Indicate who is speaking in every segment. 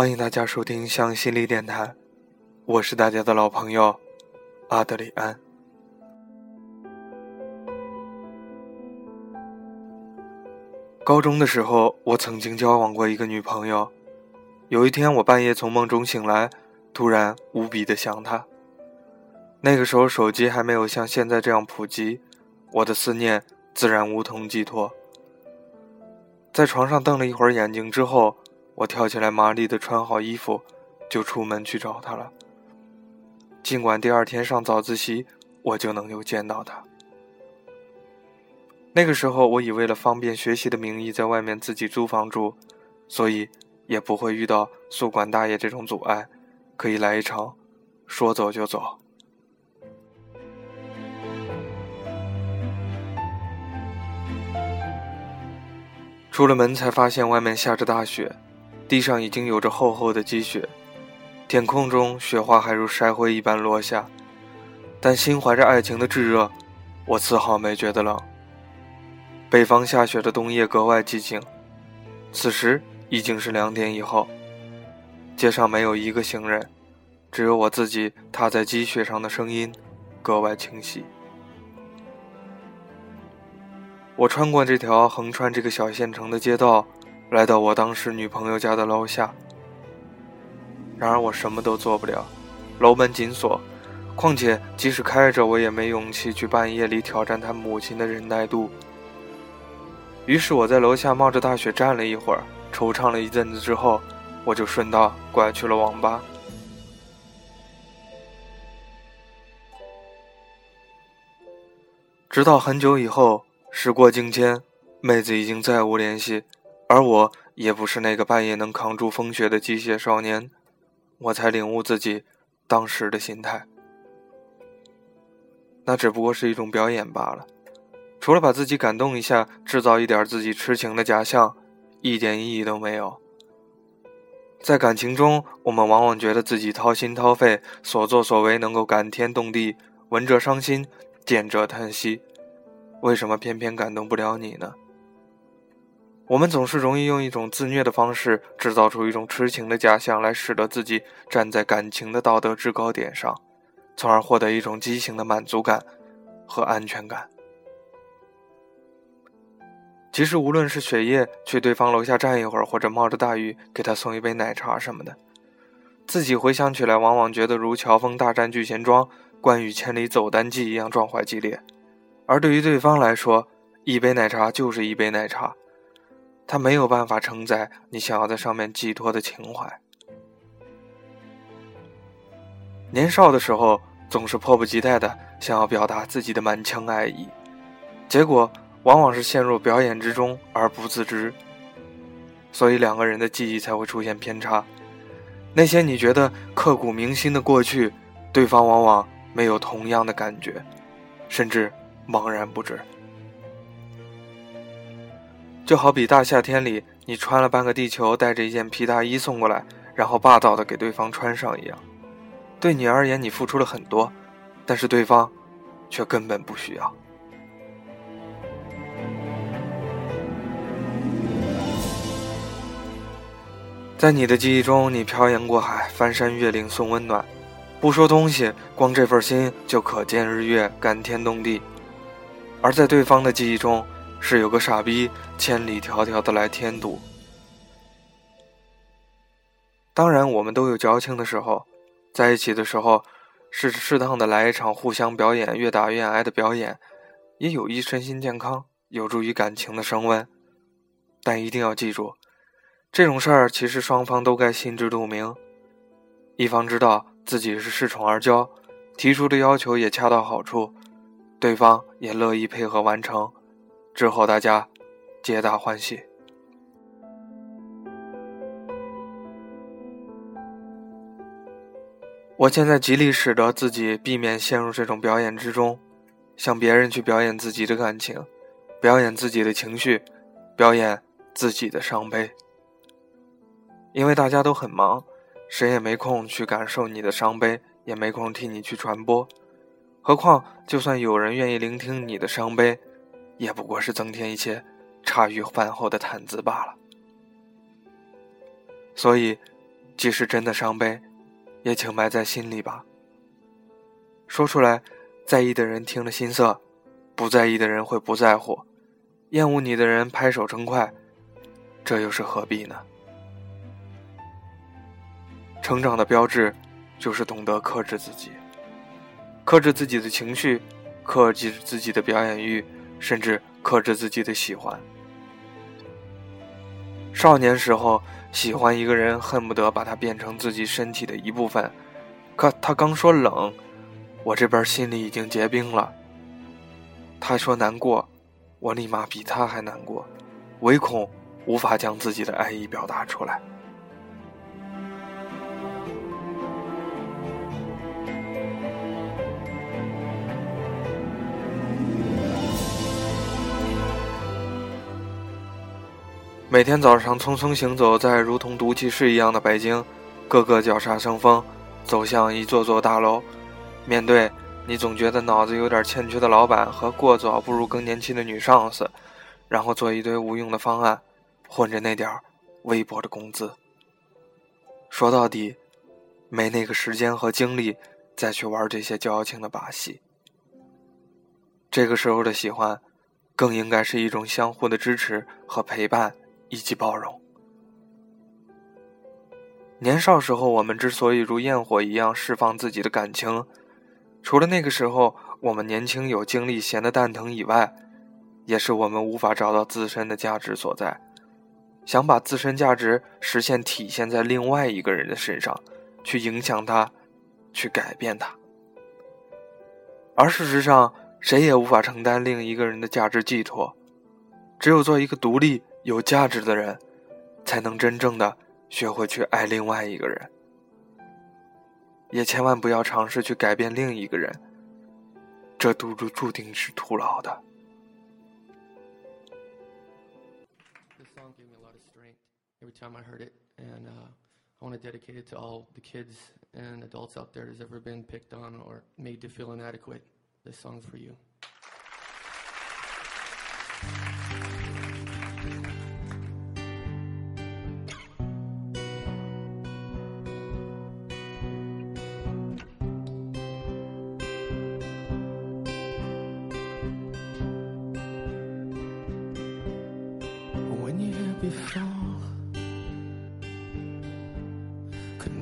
Speaker 1: 欢迎大家收听向心理电台，我是大家的老朋友阿德里安。高中的时候，我曾经交往过一个女朋友。有一天，我半夜从梦中醒来，突然无比的想她。那个时候，手机还没有像现在这样普及，我的思念自然无从寄托。在床上瞪了一会儿眼睛之后。我跳起来，麻利的穿好衣服，就出门去找他了。尽管第二天上早自习，我就能够见到他。那个时候，我以为了方便学习的名义，在外面自己租房住，所以也不会遇到宿管大爷这种阻碍，可以来一场说走就走。出了门才发现外面下着大雪。地上已经有着厚厚的积雪，天空中雪花还如筛灰一般落下，但心怀着爱情的炙热，我丝毫没觉得冷。北方下雪的冬夜格外寂静，此时已经是两点以后，街上没有一个行人，只有我自己踏在积雪上的声音格外清晰。我穿过这条横穿这个小县城的街道。来到我当时女朋友家的楼下，然而我什么都做不了，楼门紧锁，况且即使开着，我也没勇气去半夜里挑战她母亲的忍耐度。于是我在楼下冒着大雪站了一会儿，惆怅了一阵子之后，我就顺道拐去了网吧。直到很久以后，时过境迁，妹子已经再无联系。而我也不是那个半夜能扛住风雪的机械少年，我才领悟自己当时的心态。那只不过是一种表演罢了，除了把自己感动一下，制造一点自己痴情的假象，一点意义都没有。在感情中，我们往往觉得自己掏心掏肺，所作所为能够感天动地，闻者伤心，见者叹息。为什么偏偏感动不了你呢？我们总是容易用一种自虐的方式，制造出一种痴情的假象，来使得自己站在感情的道德制高点上，从而获得一种畸形的满足感和安全感。其实，无论是雪夜去对方楼下站一会儿，或者冒着大雨给他送一杯奶茶什么的，自己回想起来，往往觉得如乔峰大战聚贤庄、关羽千里走单骑一样壮怀激烈，而对于对方来说，一杯奶茶就是一杯奶茶。它没有办法承载你想要在上面寄托的情怀。年少的时候，总是迫不及待的想要表达自己的满腔爱意，结果往往是陷入表演之中而不自知，所以两个人的记忆才会出现偏差。那些你觉得刻骨铭心的过去，对方往往没有同样的感觉，甚至茫然不知。就好比大夏天里，你穿了半个地球，带着一件皮大衣送过来，然后霸道的给对方穿上一样。对你而言，你付出了很多，但是对方却根本不需要。在你的记忆中，你漂洋过海，翻山越岭送温暖，不说东西，光这份心就可见日月，感天动地。而在对方的记忆中，是有个傻逼千里迢迢的来添堵。当然，我们都有矫情的时候，在一起的时候，是适当的来一场互相表演、越打越挨的表演，也有益身心健康，有助于感情的升温。但一定要记住，这种事儿其实双方都该心知肚明，一方知道自己是恃宠而骄，提出的要求也恰到好处，对方也乐意配合完成。之后，大家皆大欢喜。我现在极力使得自己避免陷入这种表演之中，向别人去表演自己的感情，表演自己的情绪，表演自己的伤悲。因为大家都很忙，谁也没空去感受你的伤悲，也没空替你去传播。何况，就算有人愿意聆听你的伤悲。也不过是增添一些茶余饭后的谈资罢了。所以，即使真的伤悲，也请埋在心里吧。说出来，在意的人听了心塞，不在意的人会不在乎，厌恶你的人拍手称快，这又是何必呢？成长的标志，就是懂得克制自己，克制自己的情绪，克制自己的表演欲，甚至克制自己的喜欢。少年时候喜欢一个人，恨不得把他变成自己身体的一部分，可他刚说冷，我这边心里已经结冰了。他说难过，我立马比他还难过，唯恐无法将自己的爱意表达出来。每天早上匆匆行走在如同毒气室一样的北京，个个脚刹生风，走向一座座大楼。面对你总觉得脑子有点欠缺的老板和过早步入更年期的女上司，然后做一堆无用的方案，混着那点微薄的工资。说到底，没那个时间和精力再去玩这些矫情的把戏。这个时候的喜欢，更应该是一种相互的支持和陪伴。以及包容。年少时候，我们之所以如焰火一样释放自己的感情，除了那个时候我们年轻有精力、闲得蛋疼以外，也是我们无法找到自身的价值所在，想把自身价值实现体现在另外一个人的身上，去影响他，去改变他。而事实上，谁也无法承担另一个人的价值寄托，只有做一个独立。有价值的人，才能真正的学会去爱另外一个人，也千万不要尝试去改变另一个人，这注注注定是徒劳的。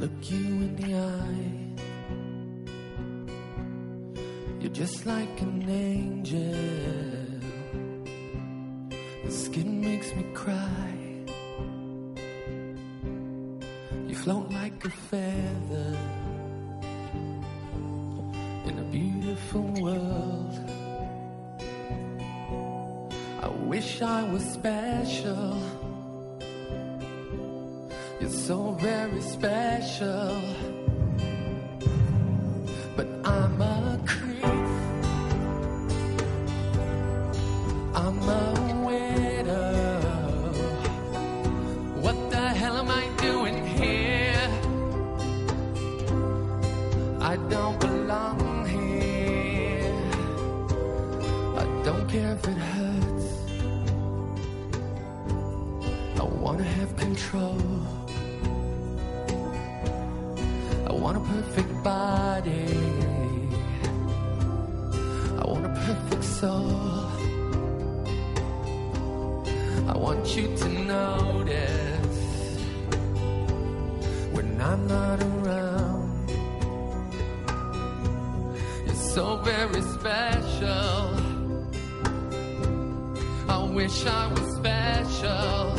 Speaker 2: Look you in the eye. You're just like an angel. The skin makes me cry. You float like a feather in a beautiful world. I wish I was special you're so very special. But I'm a creep. I'm a widow. What the hell am I doing here? I don't belong here. I don't care if it hurts. I wanna have control. Perfect body. I want a perfect soul. I want you to notice when I'm not around. You're so very special. I wish I was special,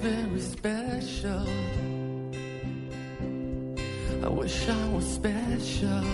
Speaker 2: very special. I wish I was special.